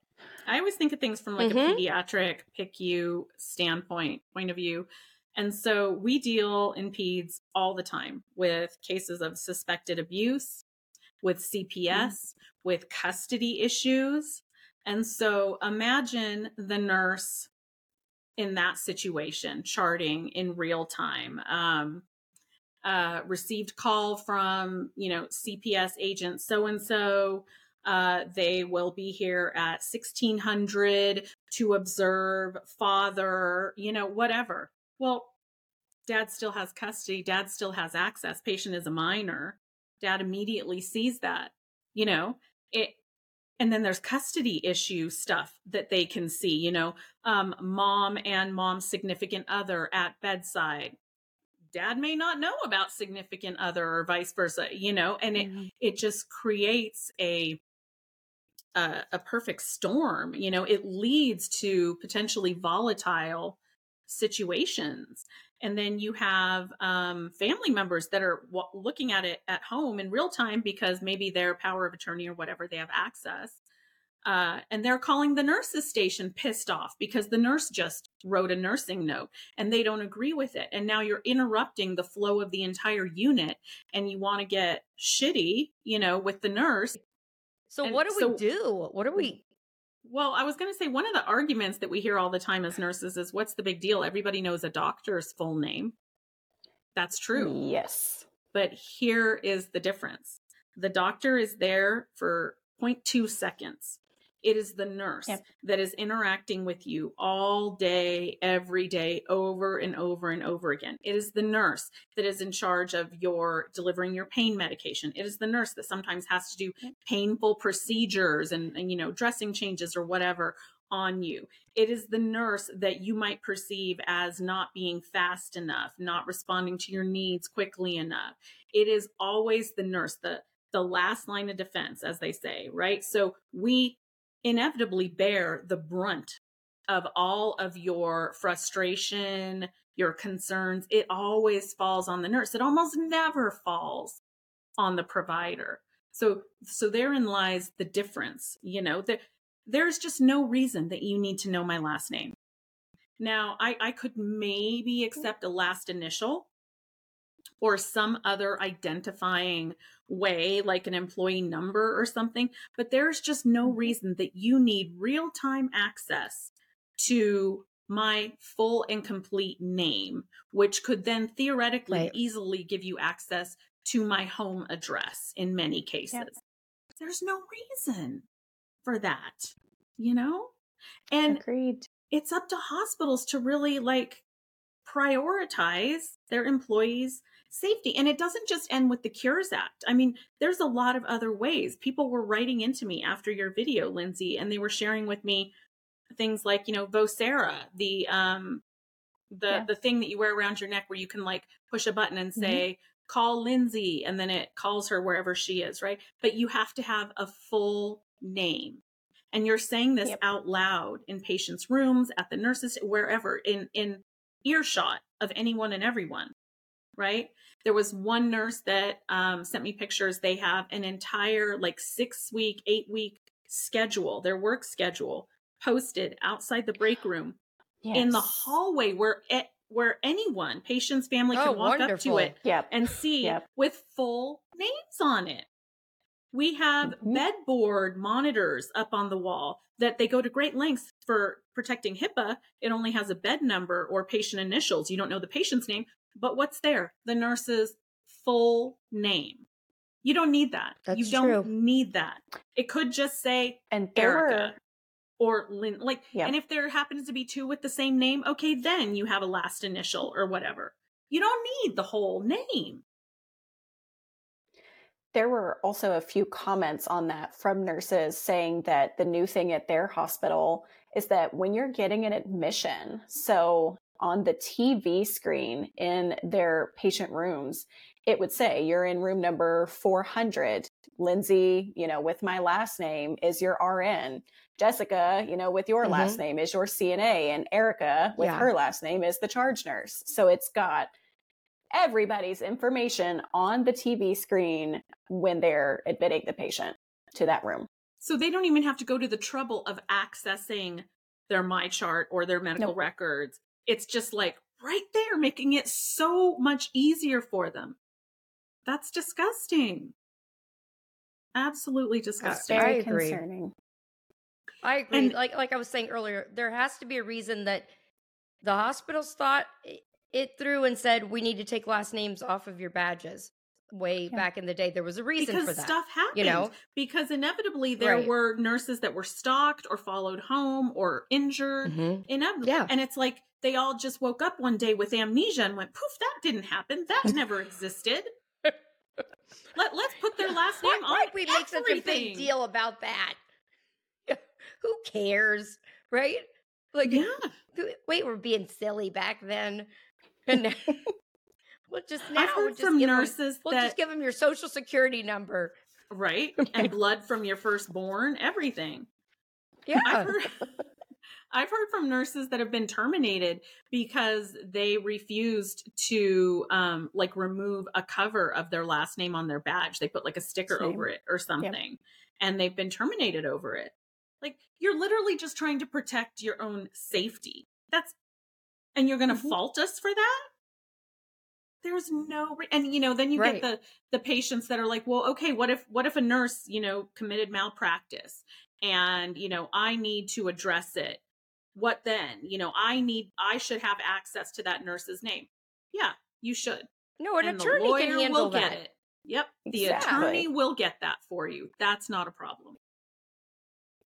I always think of things from like Mhm. a pediatric PICU standpoint, point of view. And so we deal in peds all the time with cases of suspected abuse, with CPS, with custody issues. And so imagine the nurse in that situation, charting in real time. Um, uh, received call from, you know, CPS agent so and so. Uh, they will be here at 1600 to observe father, you know, whatever. Well, dad still has custody. Dad still has access. Patient is a minor. Dad immediately sees that, you know, it, and then there's custody issue stuff that they can see, you know, um, mom and mom's significant other at bedside. Dad may not know about significant other or vice versa, you know, and it, Mhm. it just creates a a, a perfect storm you know it leads to potentially volatile situations and then you have um, family members that are w- looking at it at home in real time because maybe their power of attorney or whatever they have access uh, and they're calling the nurses station pissed off because the nurse just wrote a nursing note and they don't agree with it and now you're interrupting the flow of the entire unit and you want to get shitty you know with the nurse So And what do so- we do? What do we? Well, I was going to say one of the arguments that we hear all the time as nurses is what's the big deal? Everybody knows a doctor's full name. That's true. Yes. But here is the difference the doctor is there for 0.2 seconds. It is the nurse Yep. that is interacting with you all day, every day, over and over and over again. It is the nurse that is in charge of your delivering your pain medication. It is the nurse that sometimes has to do painful procedures and, and you know, dressing changes or whatever on you. It is the nurse that you might perceive as not being fast enough, not responding to your needs quickly enough. It is always the nurse, the the last line of defense, as they say, right? So we inevitably bear the brunt of all of your frustration, your concerns. It always falls on the nurse. It almost never falls on the provider. So so therein lies the difference, you know. There there's just no reason that you need to know my last name. Now, I I could maybe accept a last initial or some other identifying way, like an employee number or something. But there's just no mm-hmm. reason that you need real time access to my full and complete name, which could then theoretically Right. easily give you access to my home address in many cases. There's no reason for that, you know? And Agreed. it's up to hospitals to really like prioritize their employees safety and it doesn't just end with the cures act. I mean there's a lot of other ways. People were writing into me after your video lindsey and they were sharing with me things like you know vocera the um the Yeah. the thing that you wear around your neck where you can like push a button and say call lindsey and then it calls her wherever she is right? But you have to have a full name. And you're saying this Yep. out loud in patients rooms at the nurses wherever in in earshot of anyone and everyone right there was one nurse that um, sent me pictures they have an entire like six week eight week schedule their work schedule posted outside the break room in the hallway where it, where anyone patient's family Oh, can walk up to it Yep. and see Yep. with full names on it. We have Mhm. bedboard monitors up on the wall that they go to great lengths for protecting HIPAA. It only has a bed number or patient initials. You don't know the patient's name, but what's there? The nurse's full name. You don't need that. That's you don't true. need that. It could just say And Erica were or Lynn. Like, Yeah. and if there happens to be two with the same name, okay, then you have a last initial or whatever. You don't need the whole name. There were also a few comments on that from nurses saying that the new thing at their hospital is that when you're getting an admission, so on the TV screen in their patient rooms, it would say you're in room number 400. Lindsey, you know, with my last name is your RN. Jessica, you know, with your mm-hmm. last name is your CNA. And Erica, with Yeah. her last name, is the charge nurse. So it's got everybody's information on the TV screen when they're admitting the patient to that room. So they don't even have to go to the trouble of accessing their MyChart or their medical Nope. records. It's just like right there, making it so much easier for them. That's disgusting. Absolutely disgusting. I Very agree. concerning. I agree. And- like like I was saying earlier, there has to be a reason that the hospitals thought it through and said we need to take last names off of your badges. Way Yeah. back in the day, there was a reason because for that. stuff happened. you know? because inevitably there Right. were nurses that were stalked or followed home or injured. Mhm. Inevitably, Yeah. and it's like they all just woke up one day with amnesia and went, "Poof, that didn't happen. That never existed." Let Let's put their last Why, name on why'd we make such a big deal about that? Who cares, right? Like, Yeah, wait, we're being silly back then, and now, we'll just now I've we'll heard just from nurses we'll that just give them your social security number. right and blood from your firstborn, everything. Yeah, I've heard, I've heard from nurses that have been terminated because they refused to um like remove a cover of their last name on their badge. They put like a sticker Same. over it or something. And they've been terminated over it. Like you're literally just trying to protect your own safety. That's and you're going to Mhm. fault us for that? There's no re- and you know then you Right. get the the patients that are like, "Well, okay, what if what if a nurse, you know, committed malpractice and, you know, I need to address it. What then? You know, I need I should have access to that nurse's name." Yeah, you should. no, an and attorney can handle will that. get it. Yep, the Exactly. attorney will get that for you. That's not a problem.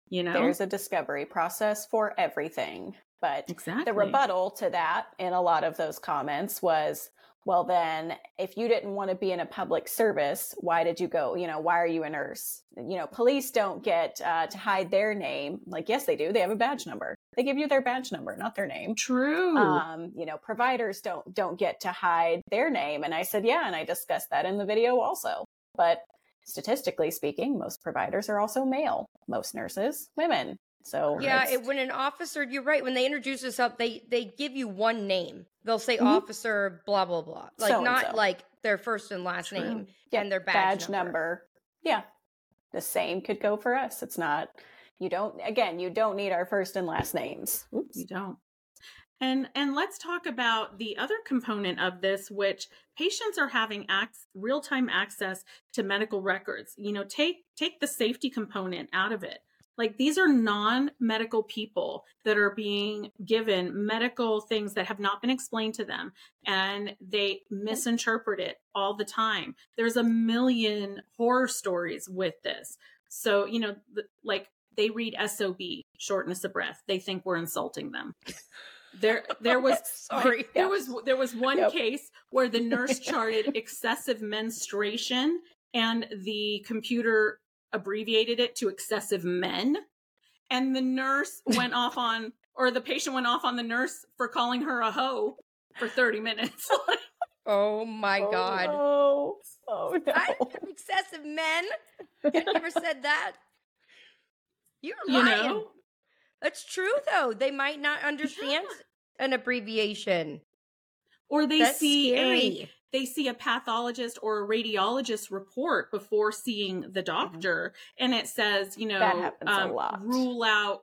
You know? There's a discovery process for everything. But exactly. the rebuttal to that in a lot of those comments was, well, then if you didn't want to be in a public service, why did you go? You know, why are you a nurse? You know, police don't get uh, to hide their name. Like, yes, they do. They have a badge number. They give you their badge number, not their name. True. Um, you know, providers don't don't get to hide their name. And I said, yeah, and I discussed that in the video also. But statistically speaking, most providers are also male. Most nurses, women. So Yeah, it, when an officer, you're right. When they introduce us up, they they give you one name. They'll say Mhm. officer, blah blah blah. Like not So-and-so. like their first and last True. name Yep, and their badge, number. Yeah. The same could go for us. It's not you don't again, you don't need our first and last names. Oops. You don't. And and let's talk about the other component of this, which patients are having ac- real time access to medical records. You know, take take the safety component out of it. Like these are non medical people that are being given medical things that have not been explained to them, and they misinterpret it all the time. There's a million horror stories with this. So you know, the, like they read SOB, shortness of breath. They think we're insulting them. There, there was Sorry. there was there was one Yep. case where the nurse charted excessive menstruation, and the computer abbreviated it to excessive men, and the nurse went off on, or the patient went off on the nurse for calling her a hoe for thirty minutes. Oh my Oh, god. no. Oh no. I excessive men. I never said that. You're you lying. know, That's true though. They might not understand an abbreviation. or they That's see a they see a pathologist or a radiologist report before seeing the doctor and it says you know Mm-hmm. That happens a um, rule out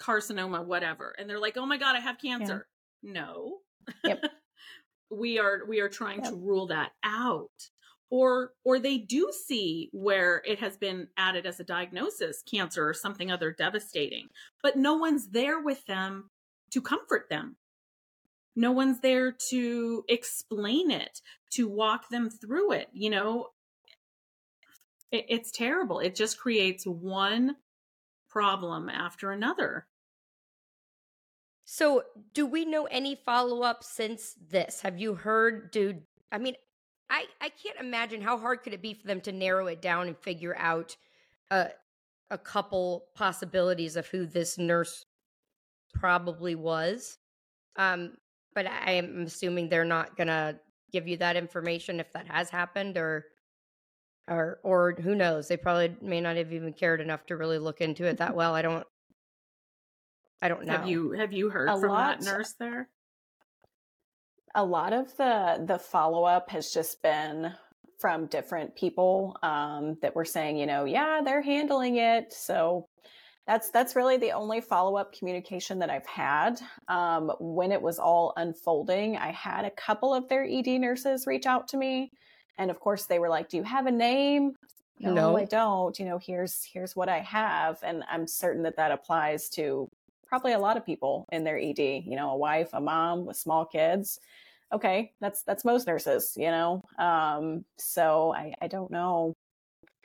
carcinoma whatever and they're like oh my god i have cancer no Yep. we are we are trying Yep. to rule that out or or they do see where it has been added as a diagnosis cancer or something other devastating but no one's there with them to comfort them. No one's there to explain it to walk them through it you know? It, it's terrible. It just creates one problem after another. So, do we know any follow up since this? Have you heard, do I mean, I I can't imagine how hard could it be for them to narrow it down and figure out a a couple possibilities of who this nurse probably was. Um, but I am assuming they're not gonna give you that information if that has happened, or or or who knows? They probably may not have even cared enough to really look into it that well. I don't. I don't know. have you have you heard A from lot. that nurse there a lot of the the follow up has just been from different people um, that were saying, you know, yeah, they're handling it. So that's that's really the only follow up communication that I've had. Um, when it was all unfolding, I had a couple of their ED nurses reach out to me, and of course they were like, "Do you have a name?" No, no, I don't. You know, here's here's what I have, and I'm certain that that applies to probably a lot of people in their ED. You know, a wife, a mom with small kids. Okay, that's that's most nurses. You know, um, so I I don't know,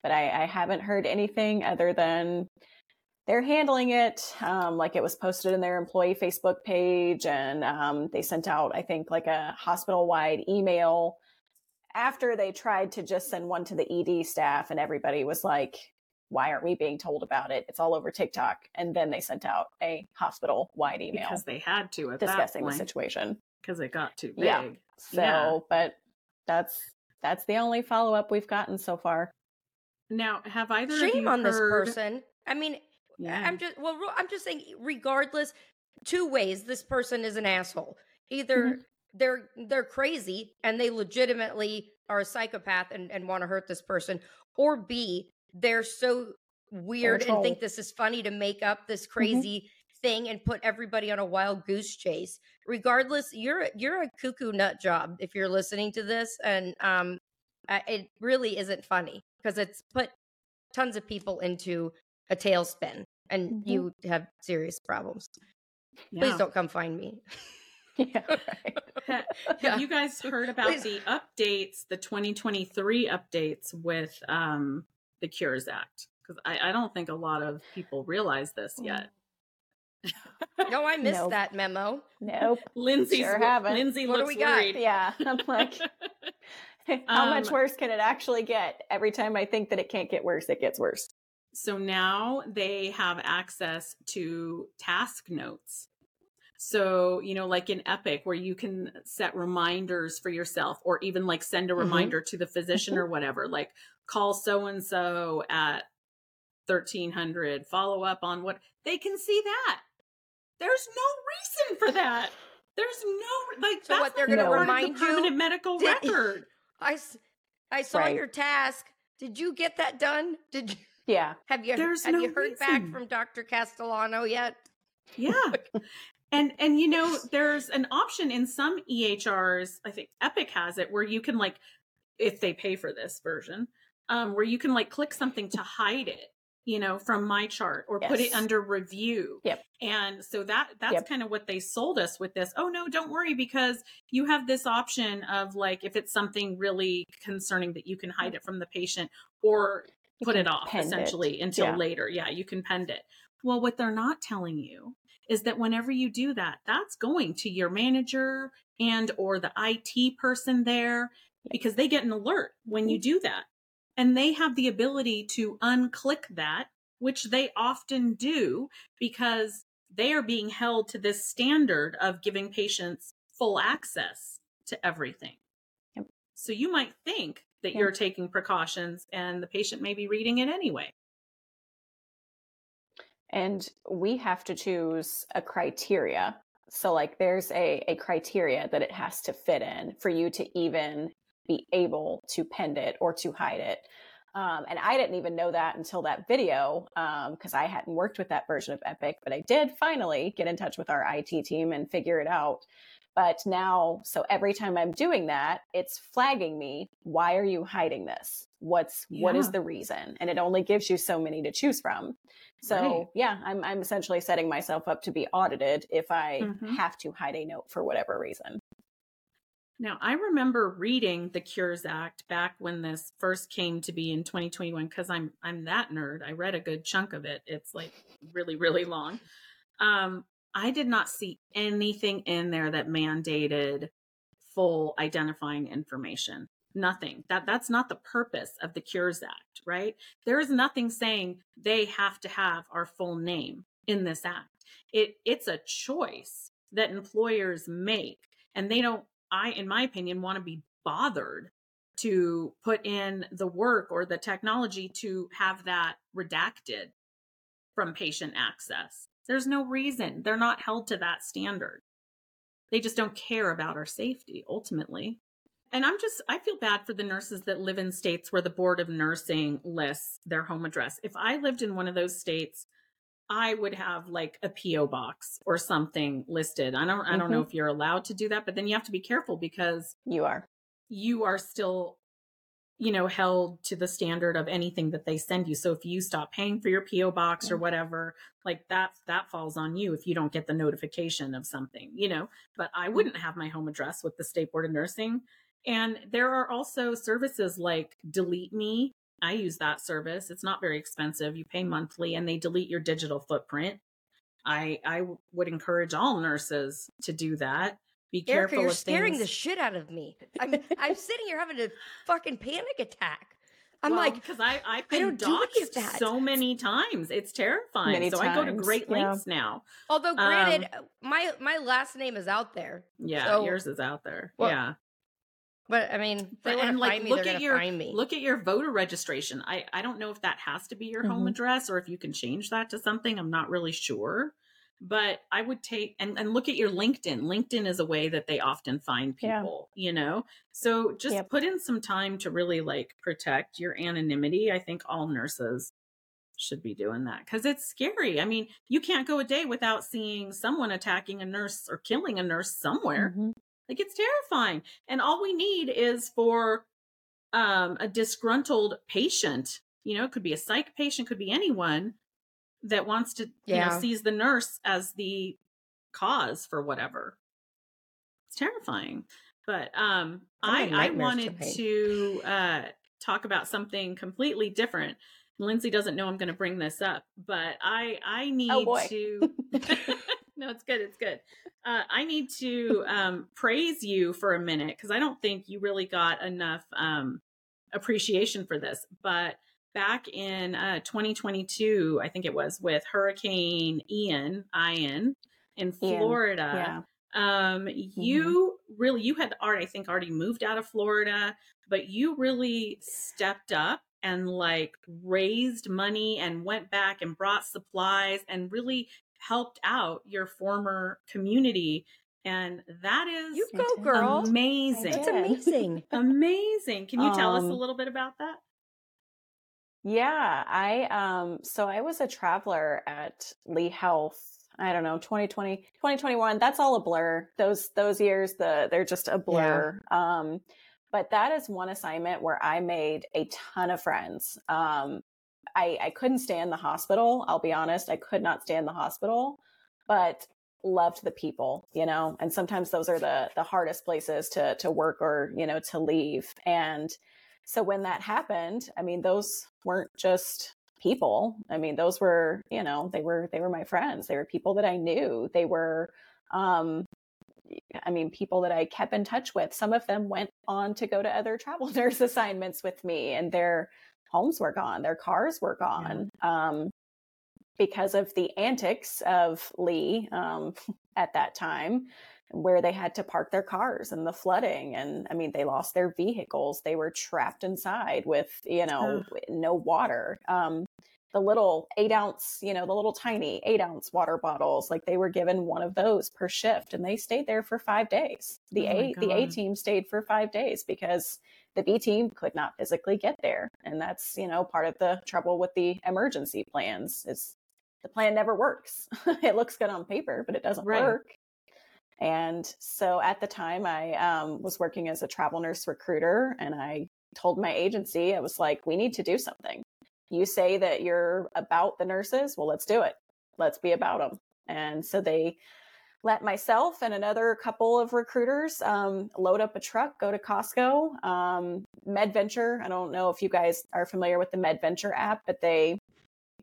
but I I haven't heard anything other than they're handling it um, like it was posted in their employee Facebook page, and um, they sent out, I think, like a hospital wide email after they tried to just send one to the ED staff, and everybody was like, why aren't we being told about it? It's all over TikTok. And then they sent out a hospital wide email because they had to discussing the situation because it got too big. Yeah. So, yeah. but that's that's the only follow up we've gotten so far. Now, have either shame on heard... this person? I mean, yeah. I'm just well, I'm just saying. Regardless, two ways this person is an asshole. Either mm-hmm. they're they're crazy and they legitimately are a psychopath and, and want to hurt this person, or B, they're so weird and think this is funny to make up this mm-hmm. crazy mm-hmm. Thing and put everybody on a wild goose chase. Regardless, you're you're a cuckoo nut job if you're listening to this, and um, it really isn't funny because it's put tons of people into a tailspin and mm-hmm. you have serious problems. Yeah. Please don't come find me. yeah, right. have you guys heard about Please. the updates, the 2023 updates with um, the Cures Act? Because I, I, don't think a lot of people realize this mm. yet. No, I missed nope. that memo. Nope. Lindsey sure haven't. Lindsey what looks do we worried. got? Yeah, I'm like, how um, much worse can it actually get? Every time I think that it can't get worse, it gets worse. So now they have access to task notes. So, you know, like in Epic, where you can set reminders for yourself or even like send a mm-hmm. reminder to the physician or whatever, like call so and so at 1300, follow up on what they can see that. There's no reason for that. There's no, like, so what they're going to remind you permanent medical did, record. I, I saw right. your task. Did you get that done? Did you? Yeah. Have you There's have no you heard reason. back from Dr. Castellano yet? Yeah. and and you know, there's an option in some EHRs, I think Epic has it where you can like if they pay for this version, um, where you can like click something to hide it you know from MyChart or yes. put it under review yep and so that that's yep. kind of what they sold us with this oh no don't worry because you have this option of like if it's something really concerning that you can hide it from the patient or put it off essentially it. until yeah. later. Yeah, you can pend it. Well, what they're not telling you is that whenever you do that, that's going to your manager and or the IT person there because they get an alert when you do that. And they have the ability to unclick that, which they often do because they are being held to this standard of giving patients full access to everything. Yep. So you might think that yeah. you're taking precautions and the patient may be reading it anyway. And we have to choose a criteria. So, like, there's a, a criteria that it has to fit in for you to even be able to pend it or to hide it. Um, and I didn't even know that until that video because um, I hadn't worked with that version of Epic, but I did finally get in touch with our IT team and figure it out. But now, so every time I'm doing that, it's flagging me. Why are you hiding this? What's yeah. what is the reason? And it only gives you so many to choose from. So right. yeah, I'm I'm essentially setting myself up to be audited if I mm-hmm. have to hide a note for whatever reason. Now, I remember reading the Cures Act back when this first came to be in 2021 because I'm I'm that nerd. I read a good chunk of it. It's like really really long. Um, I did not see anything in there that mandated full identifying information. Nothing. That that's not the purpose of the Cures Act, right? There is nothing saying they have to have our full name in this act. It it's a choice that employers make and they don't I in my opinion want to be bothered to put in the work or the technology to have that redacted from patient access. There's no reason. They're not held to that standard. They just don't care about our safety ultimately. And I'm just, I feel bad for the nurses that live in states where the Board of Nursing lists their home address. If I lived in one of those states, I would have like a PO box or something listed. I don't I don't know mm-hmm. if you're allowed to do that, but then you have to be careful because You are. you are still you know held to the standard of anything that they send you. So if you stop paying for your PO box or whatever, like that that falls on you if you don't get the notification of something, you know. But I mm-hmm. wouldn't have my home address with the State Board of Nursing. And there are also services like Delete Me. I use that service. It's not very expensive. You pay monthly and they delete your digital footprint. I I would encourage all nurses to do that. Be Erica, careful you're of scaring things. the shit out of me. I'm I'm sitting here having a fucking panic attack. I'm Well, like, because I I've I been don't do any of doxxed that. so many times. It's terrifying. Many so I go to times, great yeah. lengths now. although granted, um, my my last name is out there, Yeah, So- yours is out there. Well, yeah. But I mean, they But- want to and like find me, look they're at gonna your find me. look at your voter registration. I I don't know if that has to be your home Mhm. address or if you can change that to something. I'm not really sure. But I would take and, and look at your LinkedIn. LinkedIn is a way that they often find Yeah. people, you know? So just Yep. put in some time to really like protect your anonymity. I think all nurses should be doing that because it's scary. I mean, you can't go a day without seeing someone attacking a nurse or killing a nurse somewhere. Mhm. Like it's terrifying. And all we need is for um a disgruntled patient, you know, it could be a psych patient, could be anyone that wants to, you know, sees the nurse as the cause for whatever. It's terrifying. But um I I nightmare to wanted to uh talk about something completely different. Lindsey doesn't know I'm going to bring this up, but I I need Oh, to No, it's good. It's good. Uh, I need to um, praise you for a minute because I don't think you really got enough um, appreciation for this. But back in uh, 2022, I think it was with Hurricane Ian, Ian in Florida. Yeah. Um, you really, you had already, I think, already moved out of Florida, but you really stepped up and like raised money and went back and brought supplies and really helped out your former community. And that is you go, girl. amazing. That's did. amazing. Amazing. Can you tell us a Um, little bit about that? Yeah, I um so I was a traveler at Lee Health. I don't know, 2020, 2021, that's all a blur. Those those years the they're just a blur. Um but that is one assignment where I made a ton of friends. Um I I couldn't stay in the hospital, I'll be honest. I could not stay in the hospital, but loved the people, you know. And sometimes those are the the hardest places to to work or, you know, to leave. And so when that happened, I mean, those weren't just people. I mean, those were, you know, they were they were my friends. They were people that I knew. They were um I mean, people that I kept in touch with. Some of them went on to go to other travel nurse assignments with me and their homes were gone, their cars were gone. Um because of the antics of Lee um, at that time, where they had to park their cars and the flooding. And I mean, they lost their vehicles. They were trapped inside with, you know, no water. Um, the little eight ounce, you know, the little tiny eight ounce water bottles, like they were given one of those per shift and they stayed there for five days. The Oh A, the A team stayed for five days because the B team could not physically get there. And that's, you know, part of the trouble with the emergency plans is the plan never works. it looks good on paper, but it doesn't Right. work. And so at the time, I um, was working as a travel nurse recruiter, and I told my agency, I was like, we need to do something. You say that you're about the nurses. Well, let's do it. Let's be about them. And so they let myself and another couple of recruiters um, load up a truck, go to Costco. Um, MedVenture, I don't know if you guys are familiar with the MedVenture app, but they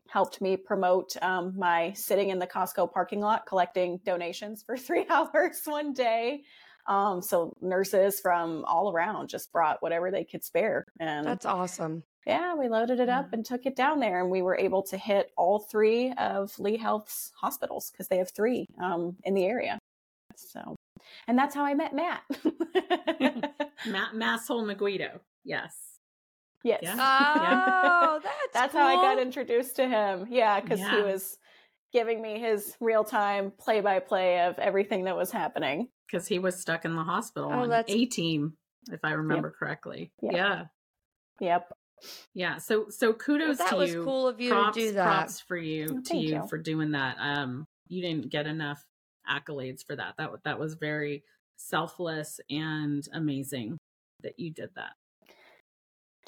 helped me promote um, my sitting in the Costco parking lot collecting donations for three hours one day. Um, so nurses from all around just brought whatever they could spare. And That's awesome. yeah, we loaded it up and took it down there, and we were able to hit all three of Lee Health's hospitals because they have three um, in the area. So, and that's how I met Matt. Ma- Masshole Maguido. Yes. yes, Yeah. Oh, that's that's how I got introduced to him. Yeah, because he was giving me his real time play by play of everything that was happening. Because he was stuck in the hospital Oh, on that's- A team. if I remember correctly. Yep. Yeah. Yep. Yeah. So so kudos that to was you. cool of you props, to do that. Props for you Oh, to you, you. for doing that. Um, you didn't get enough accolades for that. That that was very selfless and amazing that you did that.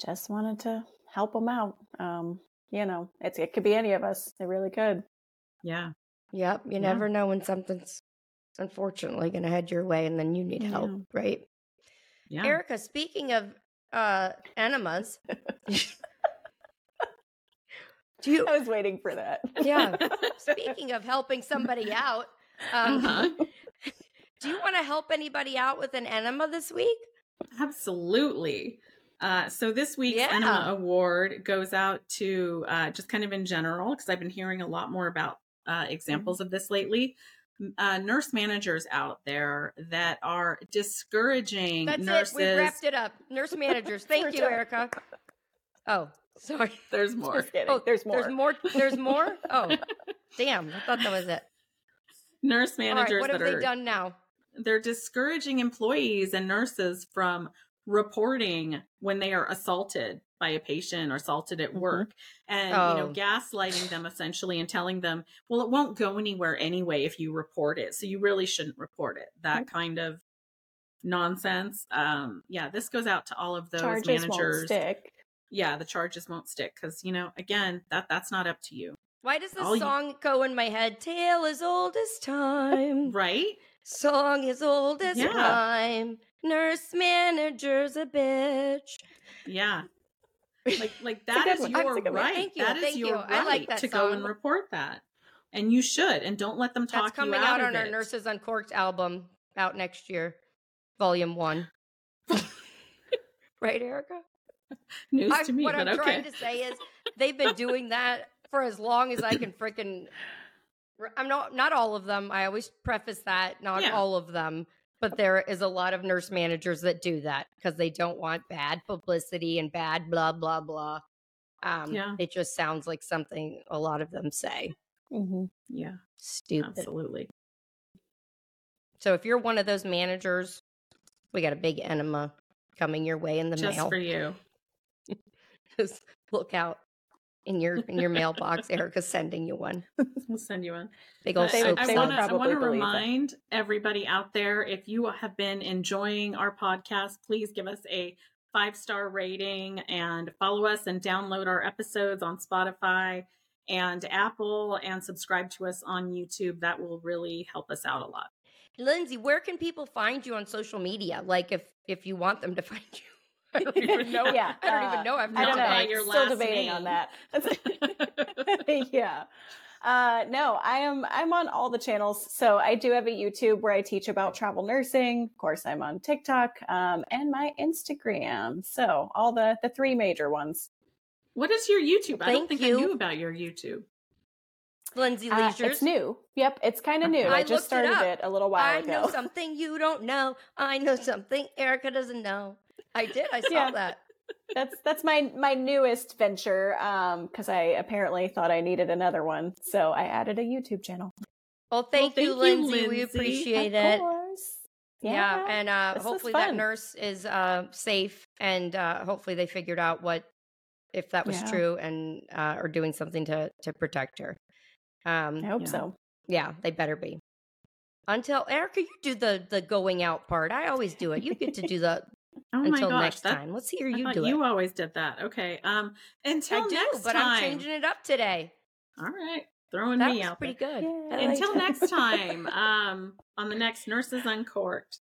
Just wanted to help them out. Um, you know, it's it could be any of us. It really could. Yeah. Yep. You Yeah. never know when something's unfortunately going to head your way and then you need help, Yeah. right? Yeah. Erica, speaking of uh enemas, do you I was waiting for that. yeah, speaking of helping somebody out, um, Uh-huh. do you want to help anybody out with an enema this week? Absolutely. Uh, so this week's Yeah. Enema Award goes out to uh, just kind of in general because I've been hearing a lot more about uh, examples of this lately. Uh, nurse managers out there that are discouraging That's nurses. it. We wrapped it up. Nurse managers. Thank you, done. Erica. Oh, sorry. There's more. Oh, there's more. There's more. There's more. Oh, damn! I thought that was it. Nurse All right, managers what have that they are done now? they're discouraging employees and nurses from reporting when they are assaulted by a patient or assaulted at Mhm. work and you know Oh. gaslighting them essentially and telling them well it won't go anywhere anyway if you report it so you really shouldn't report it that kind of nonsense um yeah this goes out to all of those Charges managers won't stick. yeah the charges won't stick because you know again that that's not up to you Why does the all you- song go in my head? Tale as old as time. right Song as old as Yeah. time. Nurse manager's a bitch. yeah like like that is one. your That's a good one. right Thank you, that is thank your you. right I like that to go and report that and you should and don't let them talk about it. That's coming out, out on our it. Nurses Uncorked album out next year, volume one. right, Erica? news I- to me what I'm okay trying to say is they've been doing that for as long as I can freaking. I'm not not all of them. I always preface that not Yeah. all of them, but there is a lot of nurse managers that do that because they don't want bad publicity and bad blah blah blah. Um, Yeah. it just sounds like something a lot of them say. Mhm. yeah Stupid. absolutely So if you're one of those managers, we got a big enema coming your way in the just mail. for you Just look out in your in your mailbox. Erica's sending you one. we'll send you one Big old soap I, they suds. would want to I want to believe it. remind everybody out there if you have been enjoying our podcast, please give us a five star rating and follow us and download our episodes on Spotify and Apple and subscribe to us on YouTube. That will really help us out a lot. Lindsey, where can people find you on social media? Like if if you want them to find you. I don't even know. Yeah, I don't uh, even know. I've I don't know. Not by I'm your still last debating name. on that. yeah. Uh, no, I am. I'm on all the channels. So I do have a YouTube where I teach about travel nursing. Of course, I'm on TikTok um, and my Instagram. So all the the three major ones. What is your YouTube? I don't think you. I knew about your YouTube. Lindsey Uh, it's new. Yep, it's kind of new. I I, just started up. it, a little while I ago. I know something you don't know. I know something Erica doesn't know. I did. I saw Yeah. that. that's that's my my newest venture um because i apparently thought i needed another one so i added a youtube channel Well, thank, thank you, you, Lindsey. We appreciate of it. course Yeah, and uh, this hopefully that nurse is uh, safe, and uh, hopefully they figured out what if that was Yeah. true and uh, are doing something to to protect her. Um, i hope Yeah. so yeah, they better be. Until Erica, you do the the going out part. I always do it. You get to do the Oh until my gosh, next that- time. Let's hear you do you always did that. Okay. Um until I do, next but time. I'm changing it up today. All right. Throwing That me was out pretty there. good. Yay. Until it. next time, um, on the next Nurses Uncorked.